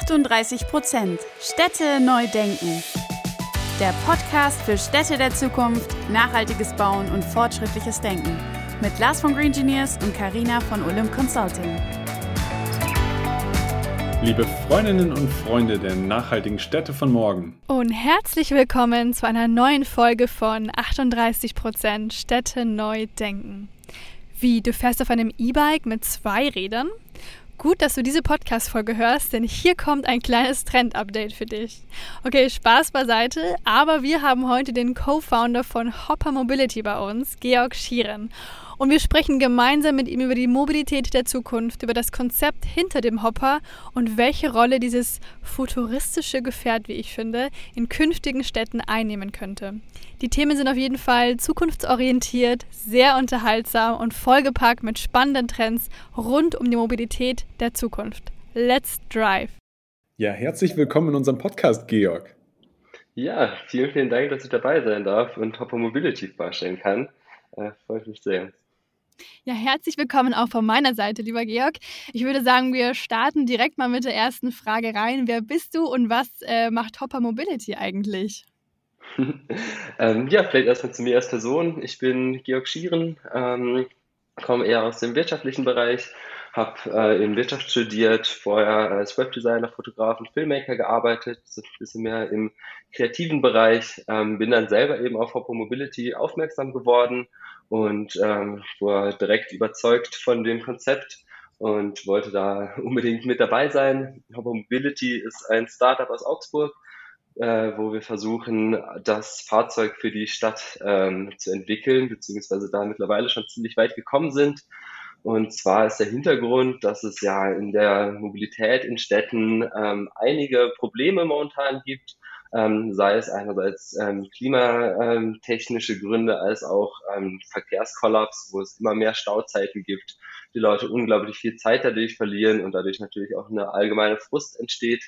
38 Prozent Städte neu denken. Der Podcast für Städte der Zukunft, nachhaltiges Bauen und fortschrittliches Denken. Mit Lars von Green Engineers und Karina von Olymp Consulting. Liebe Freundinnen und Freunde der nachhaltigen Städte von morgen. Und herzlich willkommen zu einer neuen Folge von 38 Prozent Städte neu denken. Wie, du fährst auf einem E-Bike mit zwei Rädern? Gut, dass du diese Podcast-Folge hörst, denn hier kommt ein kleines Trend-Update für dich. Okay, Spaß beiseite, aber wir haben heute den Co-Founder von Hopper Mobility bei uns, Georg Schieren. Und wir sprechen gemeinsam mit ihm über die Mobilität der Zukunft, über das Konzept hinter dem Hopper und welche Rolle dieses futuristische Gefährt, wie ich finde, in künftigen Städten einnehmen könnte. Die Themen sind auf jeden Fall zukunftsorientiert, sehr unterhaltsam und vollgepackt mit spannenden Trends rund um die Mobilität der Zukunft. Let's drive! Ja, herzlich willkommen in unserem Podcast, Georg. Ja, vielen, vielen Dank, dass ich dabei sein darf und Hopper Mobility vorstellen kann. Äh, freut mich sehr. Ja, herzlich willkommen auch von meiner Seite, lieber Georg. Ich würde sagen, wir starten direkt mal mit der ersten Frage rein. Wer bist du und was äh, macht Hopper Mobility eigentlich? ähm, ja, vielleicht erstmal zu mir als Person. Ich bin Georg Schieren, ähm, komme eher aus dem wirtschaftlichen Bereich, habe äh, in Wirtschaft studiert, vorher als Webdesigner, Fotograf und Filmmaker gearbeitet, so ein bisschen mehr im kreativen Bereich, ähm, bin dann selber eben auf Hopper Mobility aufmerksam geworden und ähm, war direkt überzeugt von dem Konzept und wollte da unbedingt mit dabei sein. Hopper Mobility ist ein Startup aus Augsburg, äh, wo wir versuchen, das Fahrzeug für die Stadt ähm, zu entwickeln, beziehungsweise da mittlerweile schon ziemlich weit gekommen sind. Und zwar ist der Hintergrund, dass es ja in der Mobilität in Städten ähm, einige Probleme momentan gibt ähm, sei es einerseits ähm, klimatechnische Gründe als auch ähm, Verkehrskollaps, wo es immer mehr Stauzeiten gibt, die Leute unglaublich viel Zeit dadurch verlieren und dadurch natürlich auch eine allgemeine Frust entsteht.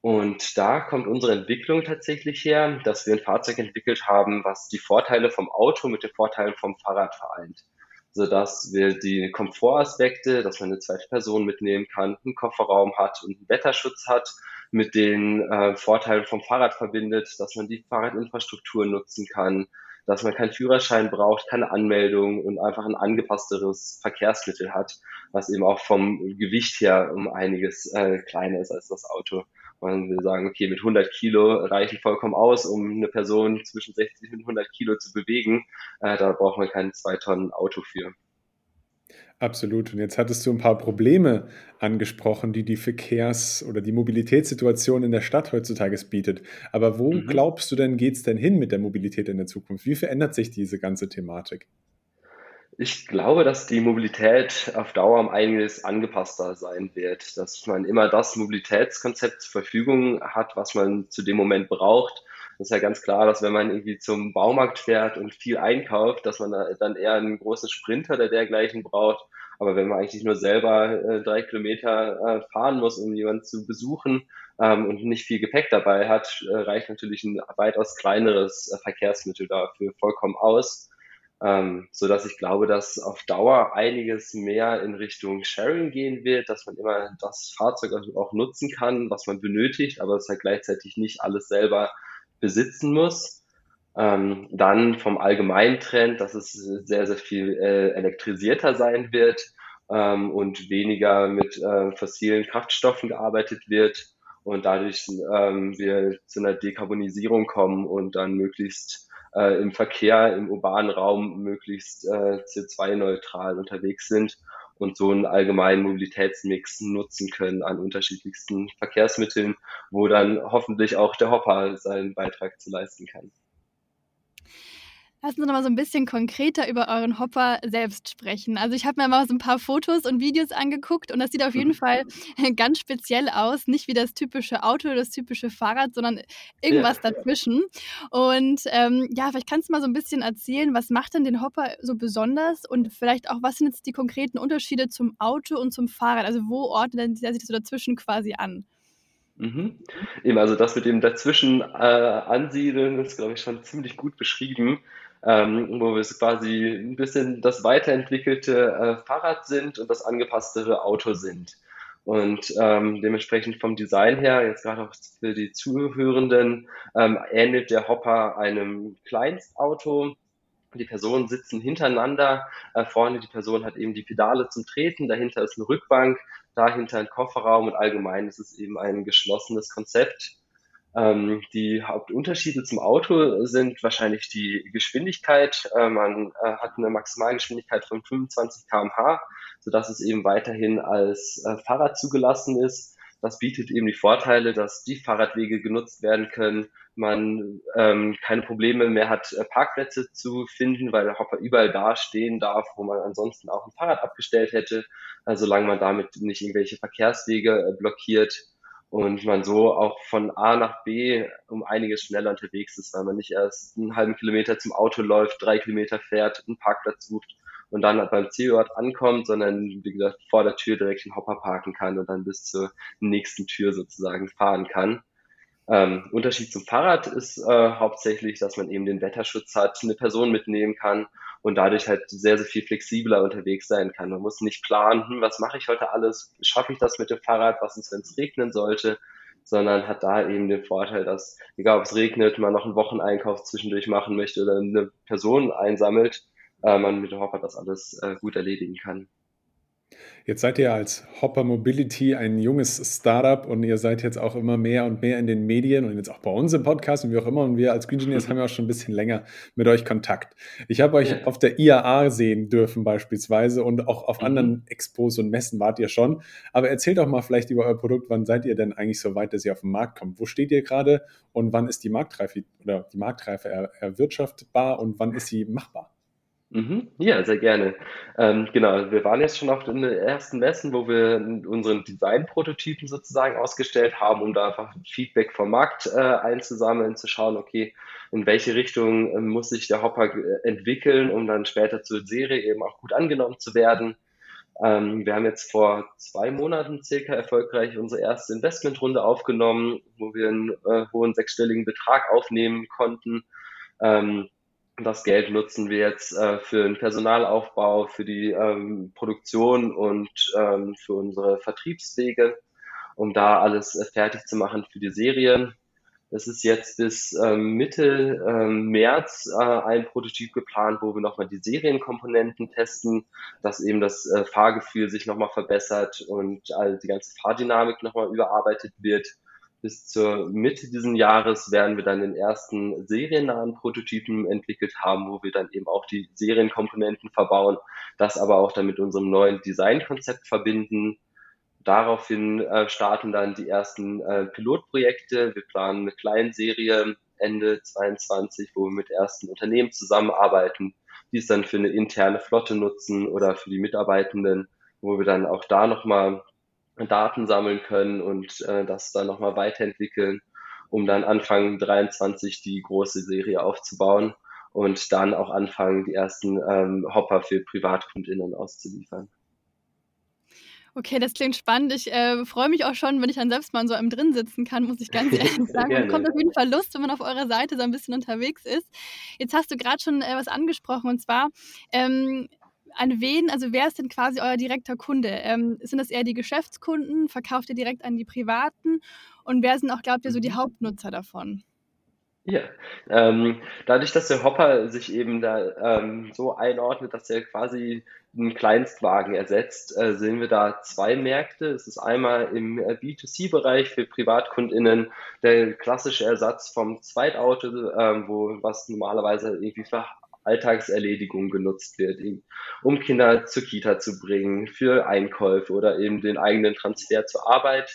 Und da kommt unsere Entwicklung tatsächlich her, dass wir ein Fahrzeug entwickelt haben, was die Vorteile vom Auto mit den Vorteilen vom Fahrrad vereint sodass wir die Komfortaspekte, dass man eine zweite Person mitnehmen kann, einen Kofferraum hat und einen Wetterschutz hat, mit den äh, Vorteilen vom Fahrrad verbindet, dass man die Fahrradinfrastruktur nutzen kann, dass man keinen Führerschein braucht, keine Anmeldung und einfach ein angepassteres Verkehrsmittel hat, was eben auch vom Gewicht her um einiges äh, kleiner ist als das Auto. Und wir sagen, okay, mit 100 Kilo reichen vollkommen aus, um eine Person zwischen 60 und 100 Kilo zu bewegen. Äh, da braucht man kein zwei Tonnen Auto für. Absolut. Und jetzt hattest du ein paar Probleme angesprochen, die die Verkehrs- oder die Mobilitätssituation in der Stadt heutzutage bietet. Aber wo mhm. glaubst du denn, geht es denn hin mit der Mobilität in der Zukunft? Wie verändert sich diese ganze Thematik? Ich glaube, dass die Mobilität auf Dauer um einiges angepasster sein wird, dass man immer das Mobilitätskonzept zur Verfügung hat, was man zu dem Moment braucht. Das ist ja ganz klar, dass wenn man irgendwie zum Baumarkt fährt und viel einkauft, dass man da dann eher einen großen Sprinter oder dergleichen braucht. Aber wenn man eigentlich nur selber äh, drei Kilometer äh, fahren muss, um jemanden zu besuchen ähm, und nicht viel Gepäck dabei hat, äh, reicht natürlich ein weitaus kleineres äh, Verkehrsmittel dafür vollkommen aus ähm, so dass ich glaube, dass auf Dauer einiges mehr in Richtung Sharing gehen wird, dass man immer das Fahrzeug auch nutzen kann, was man benötigt, aber es halt gleichzeitig nicht alles selber besitzen muss. Ähm, dann vom allgemeinen Trend, dass es sehr, sehr viel äh, elektrisierter sein wird ähm, und weniger mit äh, fossilen Kraftstoffen gearbeitet wird und dadurch ähm, wir zu einer Dekarbonisierung kommen und dann möglichst äh, im Verkehr, im urbanen Raum möglichst äh, CO2-neutral unterwegs sind und so einen allgemeinen Mobilitätsmix nutzen können an unterschiedlichsten Verkehrsmitteln, wo dann hoffentlich auch der Hopper seinen Beitrag zu leisten kann. Lassen Sie noch mal so ein bisschen konkreter über euren Hopper selbst sprechen. Also ich habe mir mal so ein paar Fotos und Videos angeguckt und das sieht auf jeden mhm. Fall ganz speziell aus. Nicht wie das typische Auto oder das typische Fahrrad, sondern irgendwas ja. dazwischen. Und ähm, ja, vielleicht kannst du mal so ein bisschen erzählen, was macht denn den Hopper so besonders und vielleicht auch, was sind jetzt die konkreten Unterschiede zum Auto und zum Fahrrad? Also wo ordnet er sich das so dazwischen quasi an? Mhm. Eben, also das mit dem dazwischen äh, ansiedeln ist, glaube ich, schon ziemlich gut beschrieben ähm, wo wir quasi ein bisschen das weiterentwickelte äh, Fahrrad sind und das angepasstere Auto sind. Und ähm, dementsprechend vom Design her, jetzt gerade auch für die Zuhörenden, ähm, ähnelt der Hopper einem Kleinstauto. Die Personen sitzen hintereinander. Äh, vorne die Person hat eben die Pedale zum Treten, dahinter ist eine Rückbank, dahinter ein Kofferraum und allgemein ist es eben ein geschlossenes Konzept. Ähm, die Hauptunterschiede zum Auto sind wahrscheinlich die Geschwindigkeit. Äh, man äh, hat eine Maximalgeschwindigkeit von 25 km/h, sodass es eben weiterhin als äh, Fahrrad zugelassen ist. Das bietet eben die Vorteile, dass die Fahrradwege genutzt werden können, man ähm, keine Probleme mehr hat, äh, Parkplätze zu finden, weil der Hopper überall da stehen darf, wo man ansonsten auch ein Fahrrad abgestellt hätte, also solange man damit nicht irgendwelche Verkehrswege äh, blockiert und man so auch von A nach B um einiges schneller unterwegs ist, weil man nicht erst einen halben Kilometer zum Auto läuft, drei Kilometer fährt, einen Parkplatz sucht und dann beim Zielort ankommt, sondern wie gesagt vor der Tür direkt den Hopper parken kann und dann bis zur nächsten Tür sozusagen fahren kann. Ähm, Unterschied zum Fahrrad ist äh, hauptsächlich, dass man eben den Wetterschutz hat, eine Person mitnehmen kann und dadurch halt sehr, sehr viel flexibler unterwegs sein kann. Man muss nicht planen, hm, was mache ich heute alles, schaffe ich das mit dem Fahrrad, was ist, wenn es regnen sollte, sondern hat da eben den Vorteil, dass, egal ob es regnet, man noch einen Wocheneinkauf zwischendurch machen möchte oder eine Person einsammelt, äh, man mit dem Hopper das alles äh, gut erledigen kann. Jetzt seid ihr als Hopper Mobility ein junges Startup und ihr seid jetzt auch immer mehr und mehr in den Medien und jetzt auch bei uns im Podcast und wie auch immer. Und wir als Green Engineers haben ja auch schon ein bisschen länger mit euch Kontakt. Ich habe euch ja. auf der IAA sehen dürfen beispielsweise und auch auf mhm. anderen Expos und Messen wart ihr schon. Aber erzählt doch mal vielleicht über euer Produkt. Wann seid ihr denn eigentlich so weit, dass ihr auf den Markt kommt? Wo steht ihr gerade und wann ist die Marktreife oder die Marktreife er, erwirtschaftbar und wann ist sie machbar? Mhm. Ja, sehr gerne. Ähm, genau, wir waren jetzt schon auf den ersten Messen, wo wir unseren Design-Prototypen sozusagen ausgestellt haben, um da einfach Feedback vom Markt äh, einzusammeln, zu schauen, okay, in welche Richtung äh, muss sich der Hopper äh, entwickeln, um dann später zur Serie eben auch gut angenommen zu werden. Ähm, wir haben jetzt vor zwei Monaten circa erfolgreich unsere erste Investmentrunde aufgenommen, wo wir einen äh, hohen sechsstelligen Betrag aufnehmen konnten. Ähm, das Geld nutzen wir jetzt äh, für den Personalaufbau, für die ähm, Produktion und ähm, für unsere Vertriebswege, um da alles äh, fertig zu machen für die Serie. Es ist jetzt bis ähm, Mitte ähm, März äh, ein Prototyp geplant, wo wir nochmal die Serienkomponenten testen, dass eben das äh, Fahrgefühl sich nochmal verbessert und die ganze Fahrdynamik nochmal überarbeitet wird bis zur Mitte diesen Jahres werden wir dann den ersten seriennahen Prototypen entwickelt haben, wo wir dann eben auch die Serienkomponenten verbauen, das aber auch dann mit unserem neuen Designkonzept verbinden. Daraufhin äh, starten dann die ersten äh, Pilotprojekte. Wir planen eine Kleinserie Ende 22, wo wir mit ersten Unternehmen zusammenarbeiten, die es dann für eine interne Flotte nutzen oder für die Mitarbeitenden, wo wir dann auch da nochmal Daten sammeln können und äh, das dann nochmal weiterentwickeln, um dann Anfang 23 die große Serie aufzubauen und dann auch anfangen, die ersten ähm, Hopper für PrivatkundInnen auszuliefern. Okay, das klingt spannend. Ich äh, freue mich auch schon, wenn ich dann selbst mal so einem drin sitzen kann, muss ich ganz ehrlich sagen. Man kommt auf jeden Fall Lust, wenn man auf eurer Seite so ein bisschen unterwegs ist. Jetzt hast du gerade schon äh, was angesprochen und zwar ähm, an wen, also wer ist denn quasi euer direkter Kunde? Ähm, sind das eher die Geschäftskunden? Verkauft ihr direkt an die Privaten? Und wer sind auch, glaubt ihr, so die mhm. Hauptnutzer davon? Ja, ähm, dadurch, dass der Hopper sich eben da ähm, so einordnet, dass er quasi einen Kleinstwagen ersetzt, äh, sehen wir da zwei Märkte. Es ist einmal im äh, B2C-Bereich für PrivatkundInnen der klassische Ersatz vom Zweitauto, ähm, wo was normalerweise irgendwie für Alltagserledigung genutzt wird, um Kinder zur Kita zu bringen, für Einkäufe oder eben den eigenen Transfer zur Arbeit.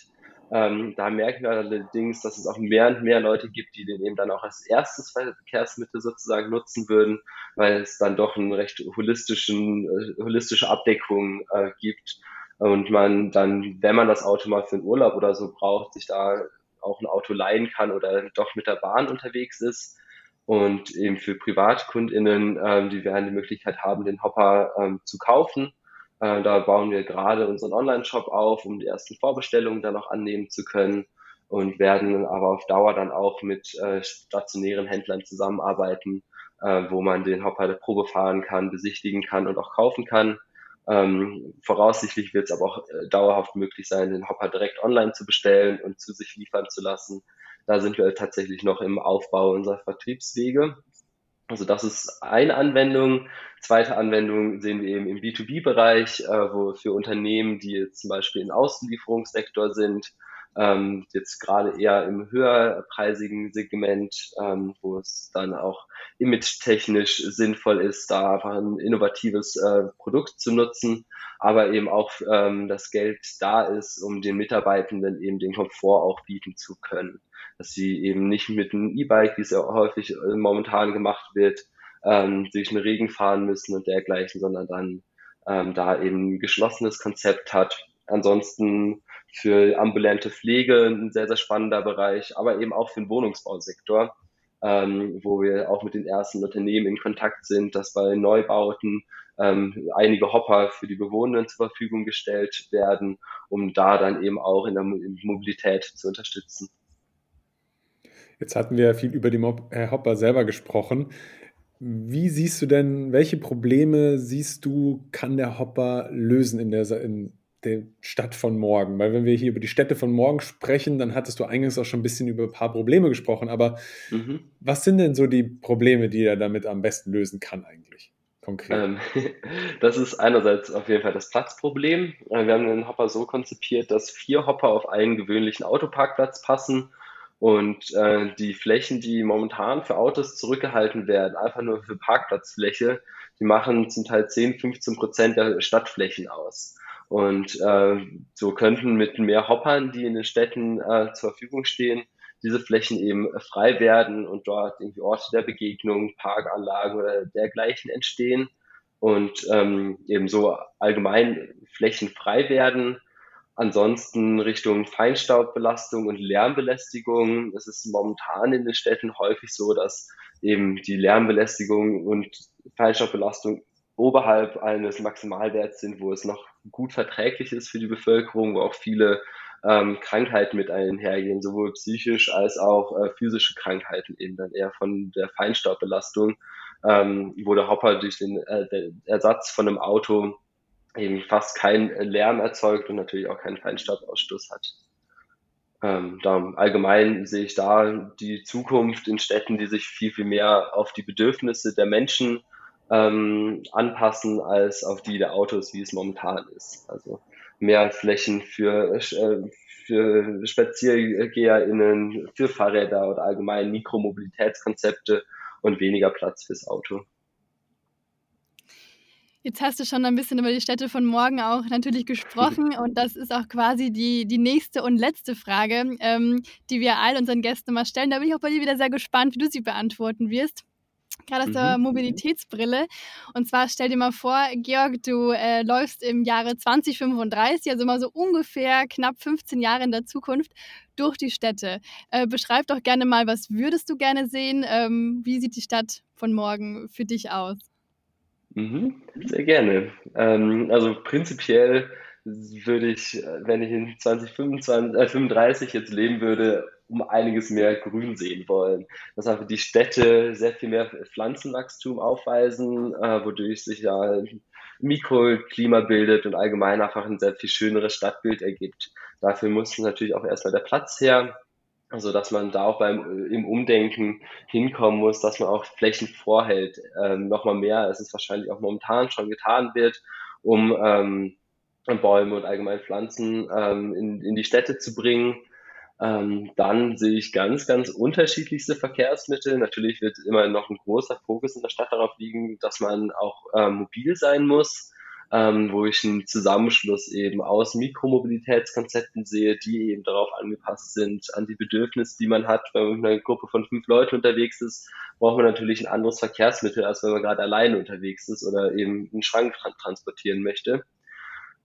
Ähm, da merken wir allerdings, dass es auch mehr und mehr Leute gibt, die den eben dann auch als erstes Verkehrsmittel sozusagen nutzen würden, weil es dann doch eine recht holistischen, äh, holistische Abdeckung äh, gibt und man dann, wenn man das Auto mal für einen Urlaub oder so braucht, sich da auch ein Auto leihen kann oder doch mit der Bahn unterwegs ist. Und eben für PrivatkundInnen, ähm, die werden die Möglichkeit haben, den Hopper ähm, zu kaufen. Äh, da bauen wir gerade unseren Online-Shop auf, um die ersten Vorbestellungen dann auch annehmen zu können und werden aber auf Dauer dann auch mit äh, stationären Händlern zusammenarbeiten, äh, wo man den Hopper der Probe fahren kann, besichtigen kann und auch kaufen kann. Ähm, voraussichtlich wird es aber auch äh, dauerhaft möglich sein, den Hopper direkt online zu bestellen und zu sich liefern zu lassen. Da sind wir tatsächlich noch im Aufbau unserer Vertriebswege. Also das ist eine Anwendung. Zweite Anwendung sehen wir eben im B2B-Bereich, äh, wo für Unternehmen, die jetzt zum Beispiel im Auslieferungssektor sind, ähm, jetzt gerade eher im höherpreisigen Segment, ähm, wo es dann auch image-technisch sinnvoll ist, da einfach ein innovatives äh, Produkt zu nutzen, aber eben auch ähm, das Geld da ist, um den Mitarbeitenden eben den Komfort auch bieten zu können. Dass sie eben nicht mit einem E-Bike, wie es ja häufig äh, momentan gemacht wird, ähm, durch den Regen fahren müssen und dergleichen, sondern dann ähm, da eben ein geschlossenes Konzept hat. Ansonsten für ambulante Pflege ein sehr, sehr spannender Bereich, aber eben auch für den Wohnungsbausektor, ähm, wo wir auch mit den ersten Unternehmen in Kontakt sind, dass bei Neubauten ähm, einige Hopper für die Bewohnenden zur Verfügung gestellt werden, um da dann eben auch in der Mobilität zu unterstützen. Jetzt hatten wir viel über die Herr Hopper selber gesprochen. Wie siehst du denn, welche Probleme siehst du, kann der Hopper lösen in der, in der Stadt von morgen? Weil wenn wir hier über die Städte von morgen sprechen, dann hattest du eingangs auch schon ein bisschen über ein paar Probleme gesprochen. Aber mhm. was sind denn so die Probleme, die er damit am besten lösen kann eigentlich? Konkret. Ähm, das ist einerseits auf jeden Fall das Platzproblem. Äh, wir haben den Hopper so konzipiert, dass vier Hopper auf einen gewöhnlichen Autoparkplatz passen und äh, die Flächen, die momentan für Autos zurückgehalten werden, einfach nur für Parkplatzfläche, die machen zum Teil 10, 15 Prozent der Stadtflächen aus. Und äh, so könnten mit mehr Hoppern, die in den Städten äh, zur Verfügung stehen, diese Flächen eben frei werden und dort irgendwie Orte der Begegnung, Parkanlagen oder dergleichen entstehen und ähm, eben so allgemein Flächen frei werden. Ansonsten Richtung Feinstaubbelastung und Lärmbelästigung. Es ist momentan in den Städten häufig so, dass eben die Lärmbelästigung und Feinstaubbelastung oberhalb eines Maximalwerts sind, wo es noch gut verträglich ist für die Bevölkerung, wo auch viele ähm, Krankheiten mit einhergehen, sowohl psychisch als auch äh, physische Krankheiten eben dann eher von der Feinstaubbelastung, ähm, wo der Hopper durch den äh, der Ersatz von einem Auto eben fast keinen Lärm erzeugt und natürlich auch keinen Feinstaubausstoß hat. Ähm, da, allgemein sehe ich da die Zukunft in Städten, die sich viel, viel mehr auf die Bedürfnisse der Menschen ähm, anpassen als auf die der Autos, wie es momentan ist. Also mehr Flächen für, äh, für SpaziergeherInnen, für Fahrräder oder allgemein Mikromobilitätskonzepte und weniger Platz fürs Auto. Jetzt hast du schon ein bisschen über die Städte von morgen auch natürlich gesprochen und das ist auch quasi die, die nächste und letzte Frage, ähm, die wir all unseren Gästen mal stellen. Da bin ich auch bei dir wieder sehr gespannt, wie du sie beantworten wirst gerade aus der mhm. Mobilitätsbrille. Und zwar stell dir mal vor, Georg, du äh, läufst im Jahre 2035, also mal so ungefähr knapp 15 Jahre in der Zukunft, durch die Städte. Äh, beschreib doch gerne mal, was würdest du gerne sehen? Ähm, wie sieht die Stadt von morgen für dich aus? Mhm, sehr gerne. Ähm, also prinzipiell würde ich, wenn ich in 2035 äh, jetzt leben würde, um einiges mehr Grün sehen wollen. Dass einfach die Städte sehr viel mehr Pflanzenwachstum aufweisen, äh, wodurch sich ja ein Mikroklima bildet und allgemein einfach ein sehr viel schöneres Stadtbild ergibt. Dafür muss natürlich auch erstmal der Platz her, also dass man da auch beim im Umdenken hinkommen muss, dass man auch Flächen vorhält, ähm, nochmal mehr, als es wahrscheinlich auch momentan schon getan wird, um ähm, Bäume und allgemein Pflanzen ähm, in, in die Städte zu bringen. Ähm, dann sehe ich ganz, ganz unterschiedlichste Verkehrsmittel. Natürlich wird immer noch ein großer Fokus in der Stadt darauf liegen, dass man auch äh, mobil sein muss, ähm, wo ich einen Zusammenschluss eben aus Mikromobilitätskonzepten sehe, die eben darauf angepasst sind, an die Bedürfnisse, die man hat. Wenn man mit einer Gruppe von fünf Leuten unterwegs ist, braucht man natürlich ein anderes Verkehrsmittel, als wenn man gerade alleine unterwegs ist oder eben einen Schrank transportieren möchte.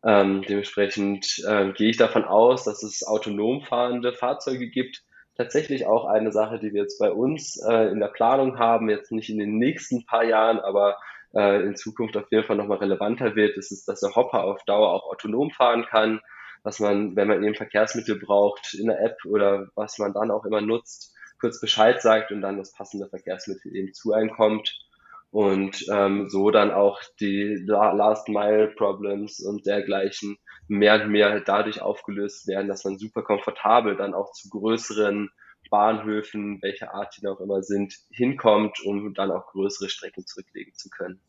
Ähm, dementsprechend äh, gehe ich davon aus, dass es autonom fahrende Fahrzeuge gibt. Tatsächlich auch eine Sache, die wir jetzt bei uns äh, in der Planung haben, jetzt nicht in den nächsten paar Jahren, aber äh, in Zukunft auf jeden Fall nochmal relevanter wird, ist, es, dass der Hopper auf Dauer auch autonom fahren kann, dass man, wenn man eben Verkehrsmittel braucht, in der App oder was man dann auch immer nutzt, kurz Bescheid sagt und dann das passende Verkehrsmittel eben zu einem kommt. Und ähm, so dann auch die Last-Mile-Problems und dergleichen mehr und mehr dadurch aufgelöst werden, dass man super komfortabel dann auch zu größeren Bahnhöfen, welche Art die auch immer sind, hinkommt, um dann auch größere Strecken zurücklegen zu können.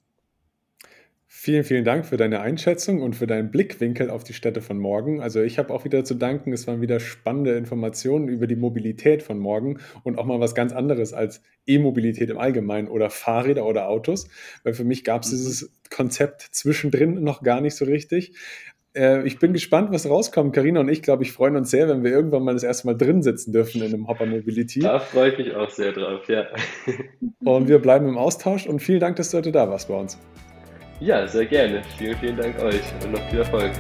Vielen, vielen Dank für deine Einschätzung und für deinen Blickwinkel auf die Städte von morgen. Also ich habe auch wieder zu danken. Es waren wieder spannende Informationen über die Mobilität von morgen und auch mal was ganz anderes als E-Mobilität im Allgemeinen oder Fahrräder oder Autos. Weil für mich gab es mhm. dieses Konzept zwischendrin noch gar nicht so richtig. Äh, ich bin gespannt, was rauskommt. Karina und ich, glaube ich, freuen uns sehr, wenn wir irgendwann mal das erste Mal drin sitzen dürfen in einem Hopper Mobility. Da freue ich mich auch sehr drauf, ja. Und wir bleiben im Austausch und vielen Dank, dass du heute da warst bei uns. Ja, sehr gerne. Vielen, vielen Dank euch und noch viel Erfolg.